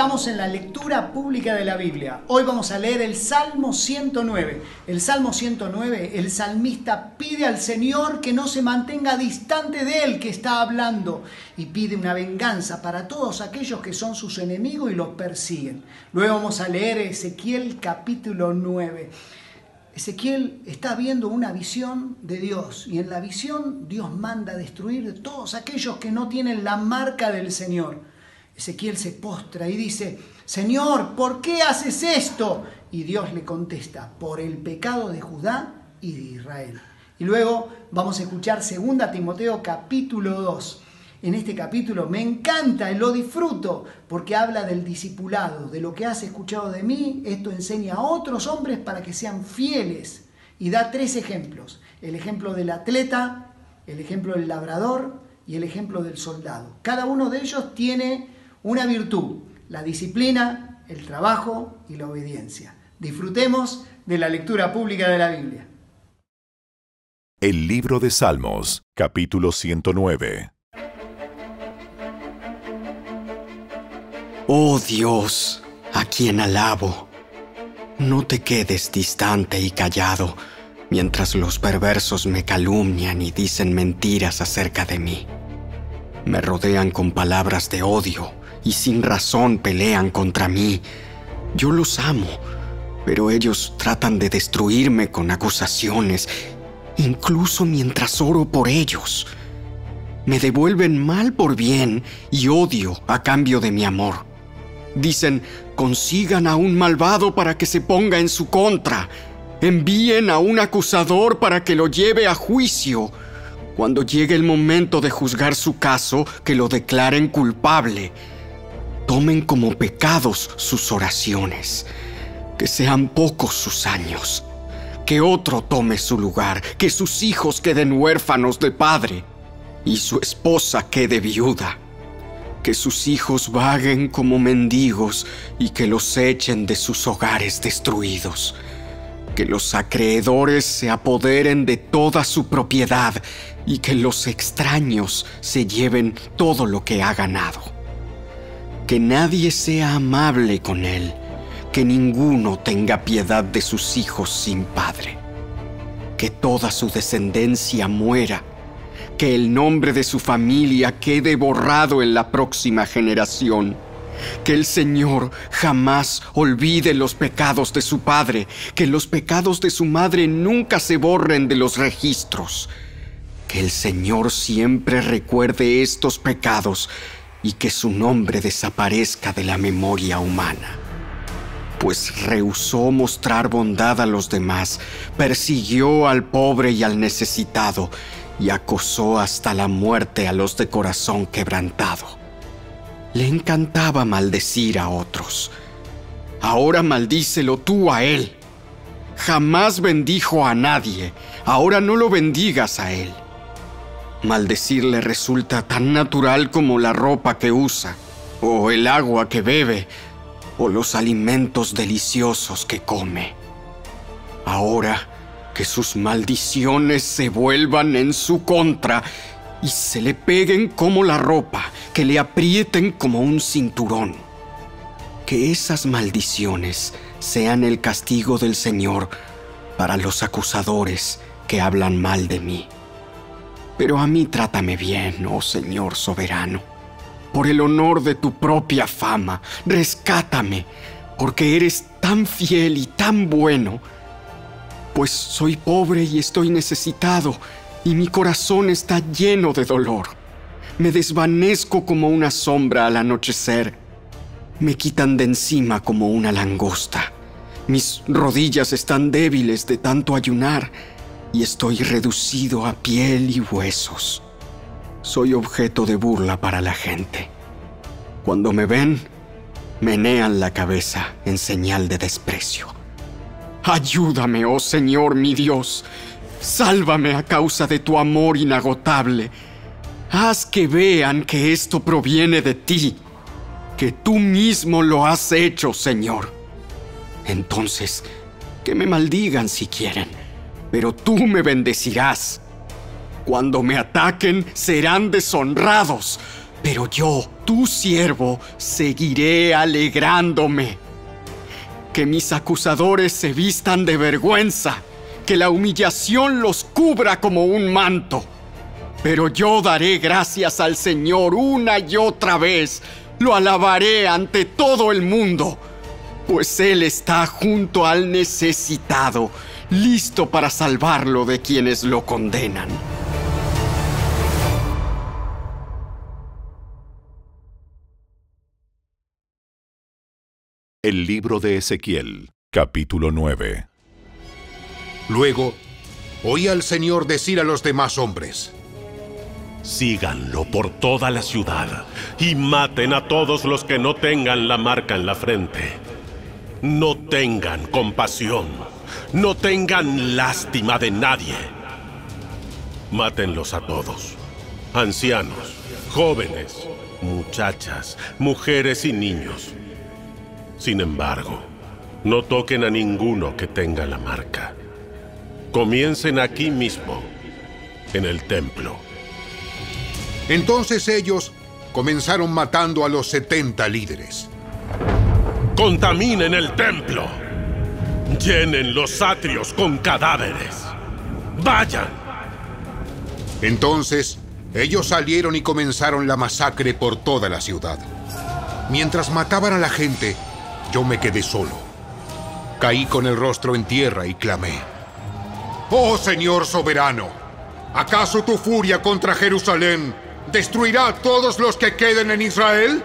Estamos en la lectura pública de la Biblia. Hoy vamos a leer el Salmo 109. El Salmo 109, el salmista pide al Señor que no se mantenga distante de él que está hablando y pide una venganza para todos aquellos que son sus enemigos y los persiguen. Luego vamos a leer Ezequiel capítulo 9. Ezequiel está viendo una visión de Dios y en la visión Dios manda destruir todos aquellos que no tienen la marca del Señor. Ezequiel se postra y dice, Señor, ¿por qué haces esto? Y Dios le contesta, por el pecado de Judá y de Israel. Y luego vamos a escuchar 2 Timoteo capítulo 2. En este capítulo me encanta y lo disfruto porque habla del discipulado, de lo que has escuchado de mí. Esto enseña a otros hombres para que sean fieles. Y da tres ejemplos. El ejemplo del atleta, el ejemplo del labrador y el ejemplo del soldado. Cada uno de ellos tiene una virtud, la disciplina, el trabajo y la obediencia. Disfrutemos de la lectura pública de la Biblia. El libro de Salmos, capítulo 109. Oh Dios, a quien alabo, no te quedes distante y callado mientras los perversos me calumnian y dicen mentiras acerca de mí. Me rodean con palabras de odio y sin razón pelean contra mí. Yo los amo, pero ellos tratan de destruirme con acusaciones, incluso mientras oro por ellos. Me devuelven mal por bien y odio a cambio de mi amor. Dicen, consigan a un malvado para que se ponga en su contra. Envíen a un acusador para que lo lleve a juicio. Cuando llegue el momento de juzgar su caso, que lo declaren culpable tomen como pecados sus oraciones, que sean pocos sus años, que otro tome su lugar, que sus hijos queden huérfanos de padre y su esposa quede viuda, que sus hijos vaguen como mendigos y que los echen de sus hogares destruidos, que los acreedores se apoderen de toda su propiedad y que los extraños se lleven todo lo que ha ganado que nadie sea amable con él, que ninguno tenga piedad de sus hijos sin padre, que toda su descendencia muera, que el nombre de su familia quede borrado en la próxima generación, que el Señor jamás olvide los pecados de su padre, que los pecados de su madre nunca se borren de los registros, que el Señor siempre recuerde estos pecados, y que su nombre desaparezca de la memoria humana. Pues rehusó mostrar bondad a los demás, persiguió al pobre y al necesitado, y acosó hasta la muerte a los de corazón quebrantado. Le encantaba maldecir a otros. Ahora maldícelo tú a él. Jamás bendijo a nadie, ahora no lo bendigas a él. Maldecirle resulta tan natural como la ropa que usa, o el agua que bebe, o los alimentos deliciosos que come. Ahora que sus maldiciones se vuelvan en su contra y se le peguen como la ropa, que le aprieten como un cinturón. Que esas maldiciones sean el castigo del Señor para los acusadores que hablan mal de mí. Pero a mí trátame bien, oh Señor soberano. Por el honor de tu propia fama, rescátame, porque eres tan fiel y tan bueno. Pues soy pobre y estoy necesitado, y mi corazón está lleno de dolor. Me desvanezco como una sombra al anochecer. Me quitan de encima como una langosta. Mis rodillas están débiles de tanto ayunar y estoy reducido a piel y huesos. Soy objeto de burla para la gente. Cuando me ven, menean la cabeza en señal de desprecio. Ayúdame, oh Señor mi Dios. Sálvame a causa de tu amor inagotable. Haz que vean que esto proviene de ti, que tú mismo lo has hecho, Señor. Entonces, que me maldigan si quieren pero tú me bendecirás. Cuando me ataquen serán deshonrados. Pero yo, tu siervo, seguiré alegrándome. Que mis acusadores se vistan de vergüenza, que la humillación los cubra como un manto. Pero yo daré gracias al Señor una y otra vez. Lo alabaré ante todo el mundo, pues Él está junto al necesitado, listo para salvarlo de quienes lo condenan. El libro de Ezequiel, capítulo 9. Luego, oí al Señor decir a los demás hombres, Síganlo por toda la ciudad y maten a todos los que no tengan la marca en la frente. No tengan compasión, no tengan lástima de nadie. Mátenlos a todos, ancianos, jóvenes, muchachas, mujeres y niños. Sin embargo, no toquen a ninguno que tenga la marca. Comiencen aquí mismo, en el templo. Entonces ellos comenzaron matando a los 70 líderes. Contaminen el templo. Llenen los atrios con cadáveres. Vayan. Entonces ellos salieron y comenzaron la masacre por toda la ciudad. Mientras mataban a la gente, yo me quedé solo. Caí con el rostro en tierra y clamé. Oh Señor soberano, ¿acaso tu furia contra Jerusalén destruirá a todos los que queden en Israel?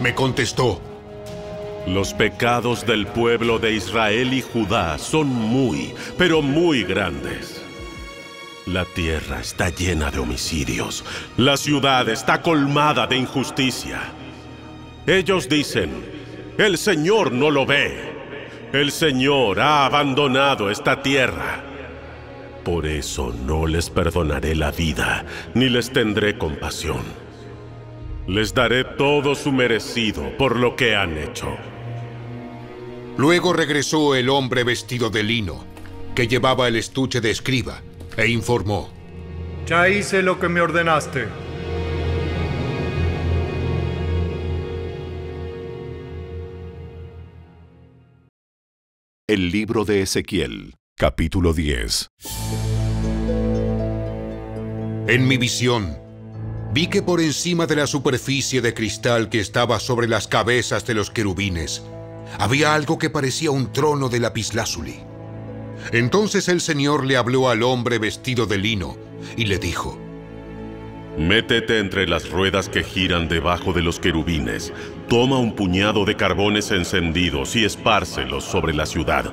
Me contestó. Los pecados del pueblo de Israel y Judá son muy, pero muy grandes. La tierra está llena de homicidios. La ciudad está colmada de injusticia. Ellos dicen, el Señor no lo ve. El Señor ha abandonado esta tierra. Por eso no les perdonaré la vida, ni les tendré compasión. Les daré todo su merecido por lo que han hecho. Luego regresó el hombre vestido de lino, que llevaba el estuche de escriba, e informó. Ya hice lo que me ordenaste. El libro de Ezequiel, capítulo 10. En mi visión, vi que por encima de la superficie de cristal que estaba sobre las cabezas de los querubines, había algo que parecía un trono de lapislázuli. Entonces el Señor le habló al hombre vestido de lino y le dijo, Métete entre las ruedas que giran debajo de los querubines, toma un puñado de carbones encendidos y espárcelos sobre la ciudad.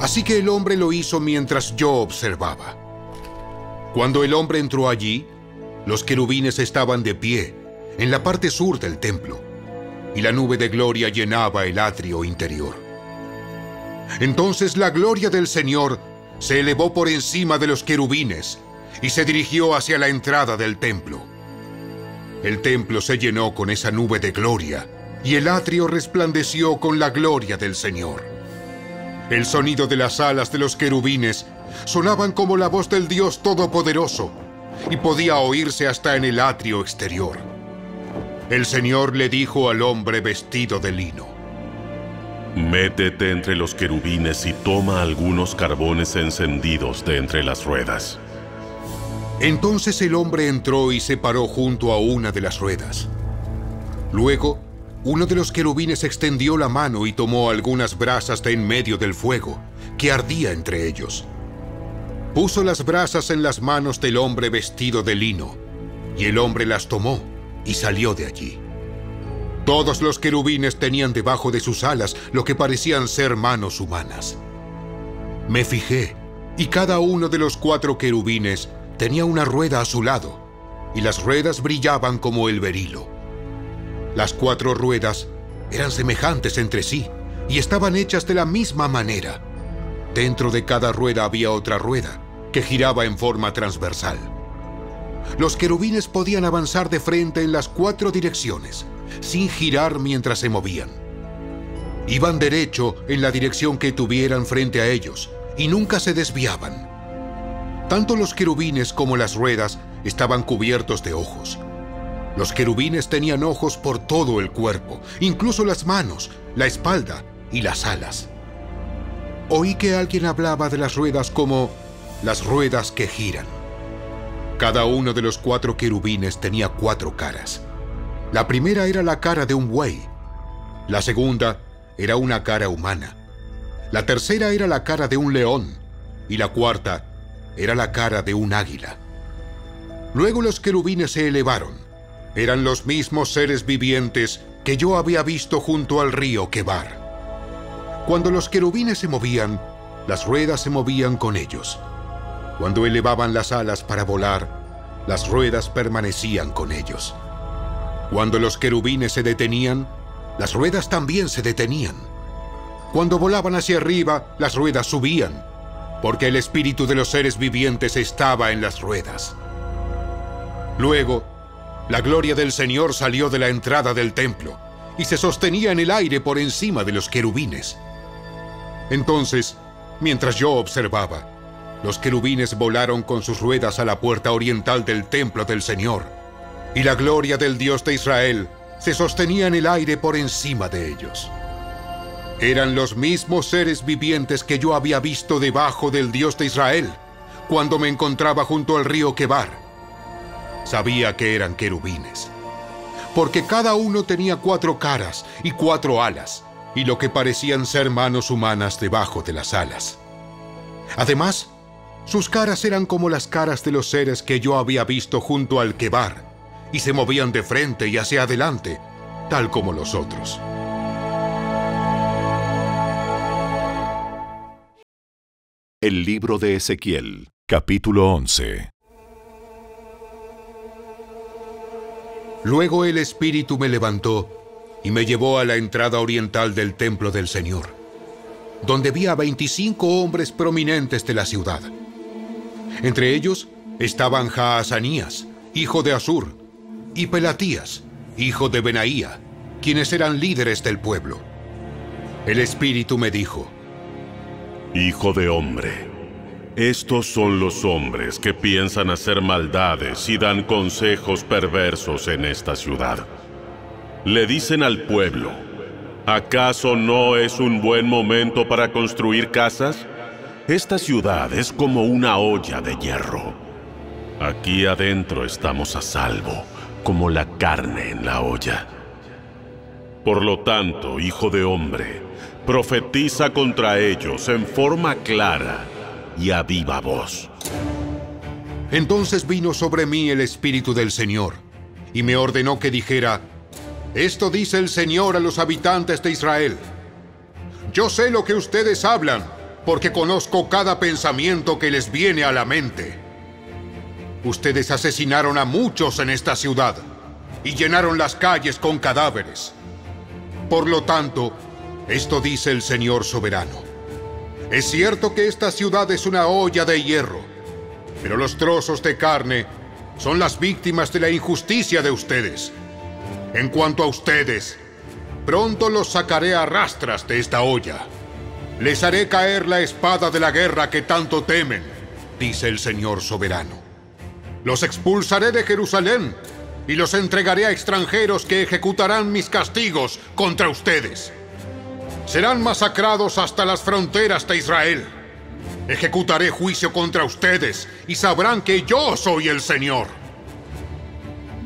Así que el hombre lo hizo mientras yo observaba. Cuando el hombre entró allí, los querubines estaban de pie, en la parte sur del templo, y la nube de gloria llenaba el atrio interior. Entonces la gloria del Señor se elevó por encima de los querubines y se dirigió hacia la entrada del templo. El templo se llenó con esa nube de gloria, y el atrio resplandeció con la gloria del Señor. El sonido de las alas de los querubines sonaban como la voz del Dios Todopoderoso, y podía oírse hasta en el atrio exterior. El Señor le dijo al hombre vestido de lino, Métete entre los querubines y toma algunos carbones encendidos de entre las ruedas. Entonces el hombre entró y se paró junto a una de las ruedas. Luego, uno de los querubines extendió la mano y tomó algunas brasas de en medio del fuego, que ardía entre ellos. Puso las brasas en las manos del hombre vestido de lino, y el hombre las tomó y salió de allí. Todos los querubines tenían debajo de sus alas lo que parecían ser manos humanas. Me fijé, y cada uno de los cuatro querubines tenía una rueda a su lado, y las ruedas brillaban como el berilo. Las cuatro ruedas eran semejantes entre sí y estaban hechas de la misma manera. Dentro de cada rueda había otra rueda que giraba en forma transversal. Los querubines podían avanzar de frente en las cuatro direcciones, sin girar mientras se movían. Iban derecho en la dirección que tuvieran frente a ellos y nunca se desviaban. Tanto los querubines como las ruedas estaban cubiertos de ojos, Los querubines tenían ojos por todo el cuerpo, incluso las manos, la espalda y las alas. Oí que alguien hablaba de las ruedas como las ruedas que giran. Cada uno de los cuatro querubines tenía cuatro caras. La primera era la cara de un buey. La segunda era una cara humana. La tercera era la cara de un león. Y la cuarta era la cara de un águila. Luego los querubines se elevaron. Eran los mismos seres vivientes que yo había visto junto al río Quebar. Cuando los querubines se movían, las ruedas se movían con ellos. Cuando elevaban las alas para volar, las ruedas permanecían con ellos. Cuando los querubines se detenían, las ruedas también se detenían. Cuando volaban hacia arriba, las ruedas subían, porque el espíritu de los seres vivientes estaba en las ruedas. Luego, la gloria del Señor salió de la entrada del templo y se sostenía en el aire por encima de los querubines. Entonces, mientras yo observaba, los querubines volaron con sus ruedas a la puerta oriental del templo del Señor y la gloria del Dios de Israel se sostenía en el aire por encima de ellos. Eran los mismos seres vivientes que yo había visto debajo del Dios de Israel cuando me encontraba junto al río Quebar. Sabía que eran querubines, porque cada uno tenía cuatro caras y cuatro alas, y lo que parecían ser manos humanas debajo de las alas. Además, sus caras eran como las caras de los seres que yo había visto junto al Quebar, y se movían de frente y hacia adelante, tal como los otros. El libro de Ezequiel, capítulo 11. Luego el Espíritu me levantó y me llevó a la entrada oriental del templo del Señor, donde vi a 25 hombres prominentes de la ciudad. Entre ellos estaban Jaazanías, hijo de Asur, y Pelatías, hijo de Benaía, quienes eran líderes del pueblo. El Espíritu me dijo, Hijo de hombre, estos son los hombres que piensan hacer maldades y dan consejos perversos en esta ciudad. Le dicen al pueblo, ¿acaso no es un buen momento para construir casas? Esta ciudad es como una olla de hierro. Aquí adentro estamos a salvo como la carne en la olla. Por lo tanto, hijo de hombre, profetiza contra ellos en forma clara y a viva voz. Entonces vino sobre mí el Espíritu del Señor, y me ordenó que dijera, Esto dice el Señor a los habitantes de Israel. Yo sé lo que ustedes hablan, porque conozco cada pensamiento que les viene a la mente. Ustedes asesinaron a muchos en esta ciudad y llenaron las calles con cadáveres. Por lo tanto, esto dice el Señor soberano. Es cierto que esta ciudad es una olla de hierro, pero los trozos de carne son las víctimas de la injusticia de ustedes. En cuanto a ustedes, pronto los sacaré a rastras de esta olla. Les haré caer la espada de la guerra que tanto temen, dice el Señor soberano. Los expulsaré de Jerusalén y los entregaré a extranjeros que ejecutarán mis castigos contra ustedes. Serán masacrados hasta las fronteras de Israel. Ejecutaré juicio contra ustedes y sabrán que yo soy el Señor.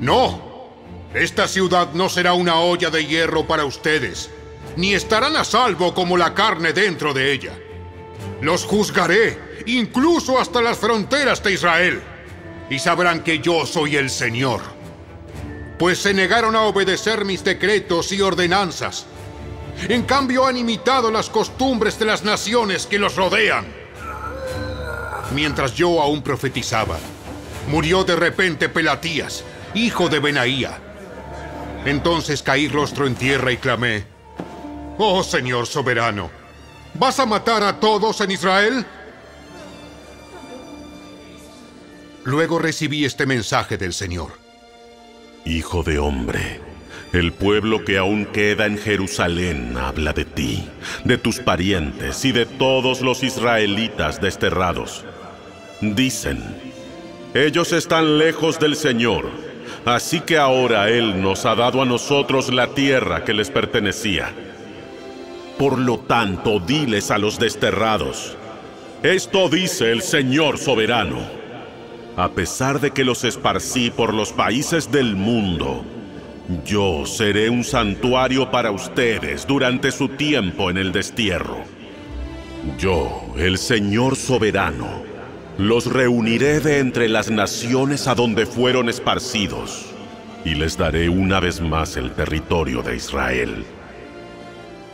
No, esta ciudad no será una olla de hierro para ustedes, ni estarán a salvo como la carne dentro de ella. Los juzgaré, incluso hasta las fronteras de Israel y sabrán que yo soy el Señor. Pues se negaron a obedecer mis decretos y ordenanzas. En cambio han imitado las costumbres de las naciones que los rodean. Mientras yo aún profetizaba, murió de repente Pelatías, hijo de Benaía. Entonces caí rostro en tierra y clamé, Oh Señor soberano, ¿vas a matar a todos en Israel? Luego recibí este mensaje del Señor. Hijo de hombre, el pueblo que aún queda en Jerusalén habla de ti, de tus parientes y de todos los israelitas desterrados. Dicen, ellos están lejos del Señor así que ahora Él nos ha dado a nosotros la tierra que les pertenecía. Por lo tanto, diles a los desterrados, esto dice el Señor soberano. A pesar de que los esparcí por los países del mundo, yo seré un santuario para ustedes durante su tiempo en el destierro. Yo, el Señor soberano, los reuniré de entre las naciones a donde fueron esparcidos, y les daré una vez más el territorio de Israel.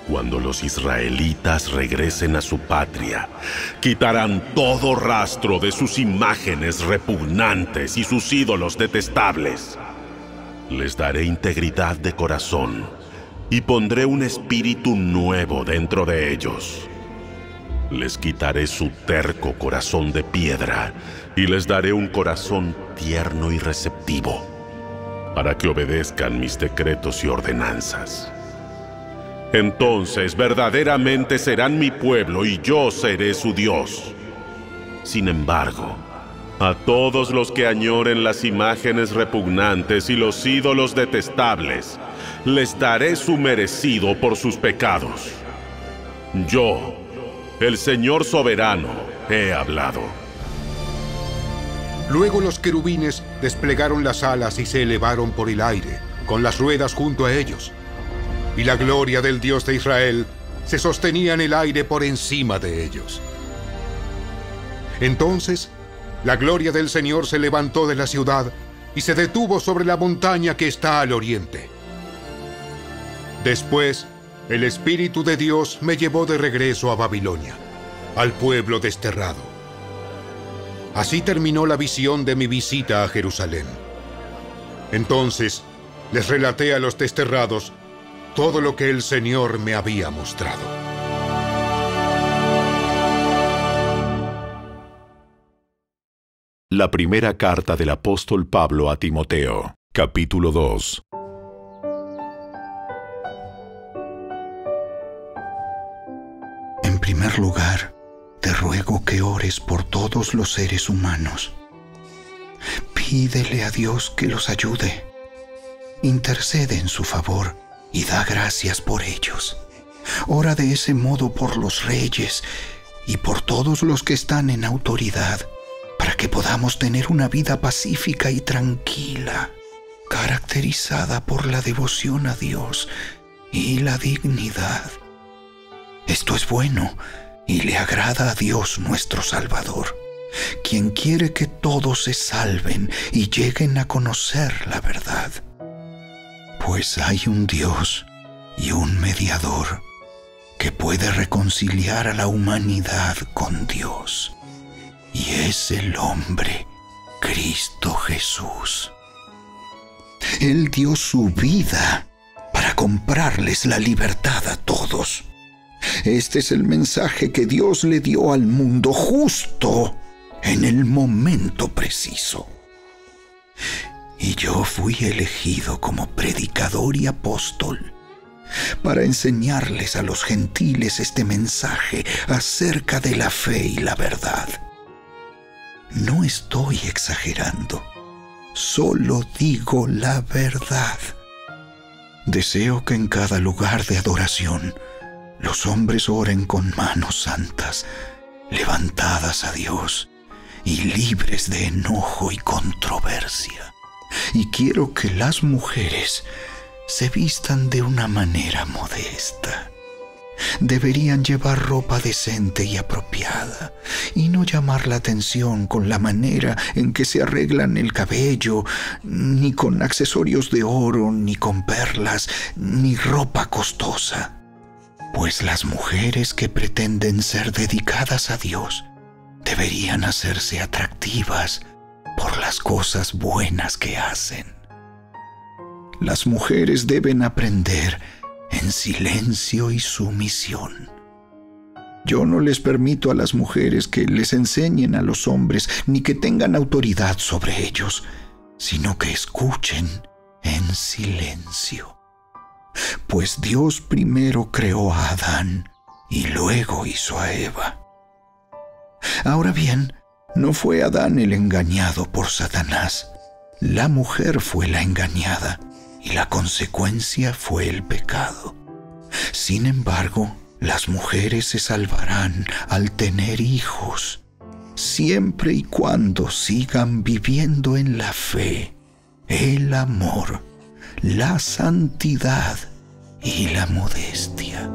Cuando los israelitas regresen a su patria, quitarán todo rastro de sus imágenes repugnantes y sus ídolos detestables. Les daré integridad de corazón y pondré un espíritu nuevo dentro de ellos. Les quitaré su terco corazón de piedra y les daré un corazón tierno y receptivo, para que obedezcan mis decretos y ordenanzas. Entonces verdaderamente serán mi pueblo y yo seré su Dios. Sin embargo, a todos los que añoren las imágenes repugnantes y los ídolos detestables, les daré su merecido por sus pecados. Yo, el Señor soberano, he hablado. Luego los querubines desplegaron las alas y se elevaron por el aire, con las ruedas junto a ellos y la gloria del Dios de Israel se sostenía en el aire por encima de ellos. Entonces, la gloria del Señor se levantó de la ciudad y se detuvo sobre la montaña que está al oriente. Después, el Espíritu de Dios me llevó de regreso a Babilonia, al pueblo desterrado. Así terminó la visión de mi visita a Jerusalén. Entonces, les relaté a los desterrados todo lo que el Señor me había mostrado. La primera carta del apóstol Pablo a Timoteo, capítulo 2. En primer lugar, te ruego que ores por todos los seres humanos. Pídele a Dios que los ayude. Intercede en su favor y da gracias por ellos. Ora de ese modo por los reyes y por todos los que están en autoridad, para que podamos tener una vida pacífica y tranquila, caracterizada por la devoción a Dios y la dignidad. Esto es bueno y le agrada a Dios nuestro Salvador, quien quiere que todos se salven y lleguen a conocer la verdad pues hay un Dios y un mediador que puede reconciliar a la humanidad con Dios. Y es el hombre, Cristo Jesús. Él dio su vida para comprarles la libertad a todos. Este es el mensaje que Dios le dio al mundo justo en el momento preciso y yo fui elegido como predicador y apóstol para enseñarles a los gentiles este mensaje acerca de la fe y la verdad. No estoy exagerando, solo digo la verdad. Deseo que en cada lugar de adoración los hombres oren con manos santas, levantadas a Dios y libres de enojo y controversia y quiero que las mujeres se vistan de una manera modesta. Deberían llevar ropa decente y apropiada y no llamar la atención con la manera en que se arreglan el cabello, ni con accesorios de oro, ni con perlas, ni ropa costosa. Pues las mujeres que pretenden ser dedicadas a Dios deberían hacerse atractivas por las cosas buenas que hacen. Las mujeres deben aprender en silencio y sumisión. Yo no les permito a las mujeres que les enseñen a los hombres ni que tengan autoridad sobre ellos, sino que escuchen en silencio. Pues Dios primero creó a Adán y luego hizo a Eva. Ahora bien, no fue Adán el engañado por Satanás. La mujer fue la engañada y la consecuencia fue el pecado. Sin embargo, las mujeres se salvarán al tener hijos, siempre y cuando sigan viviendo en la fe, el amor, la santidad y la modestia.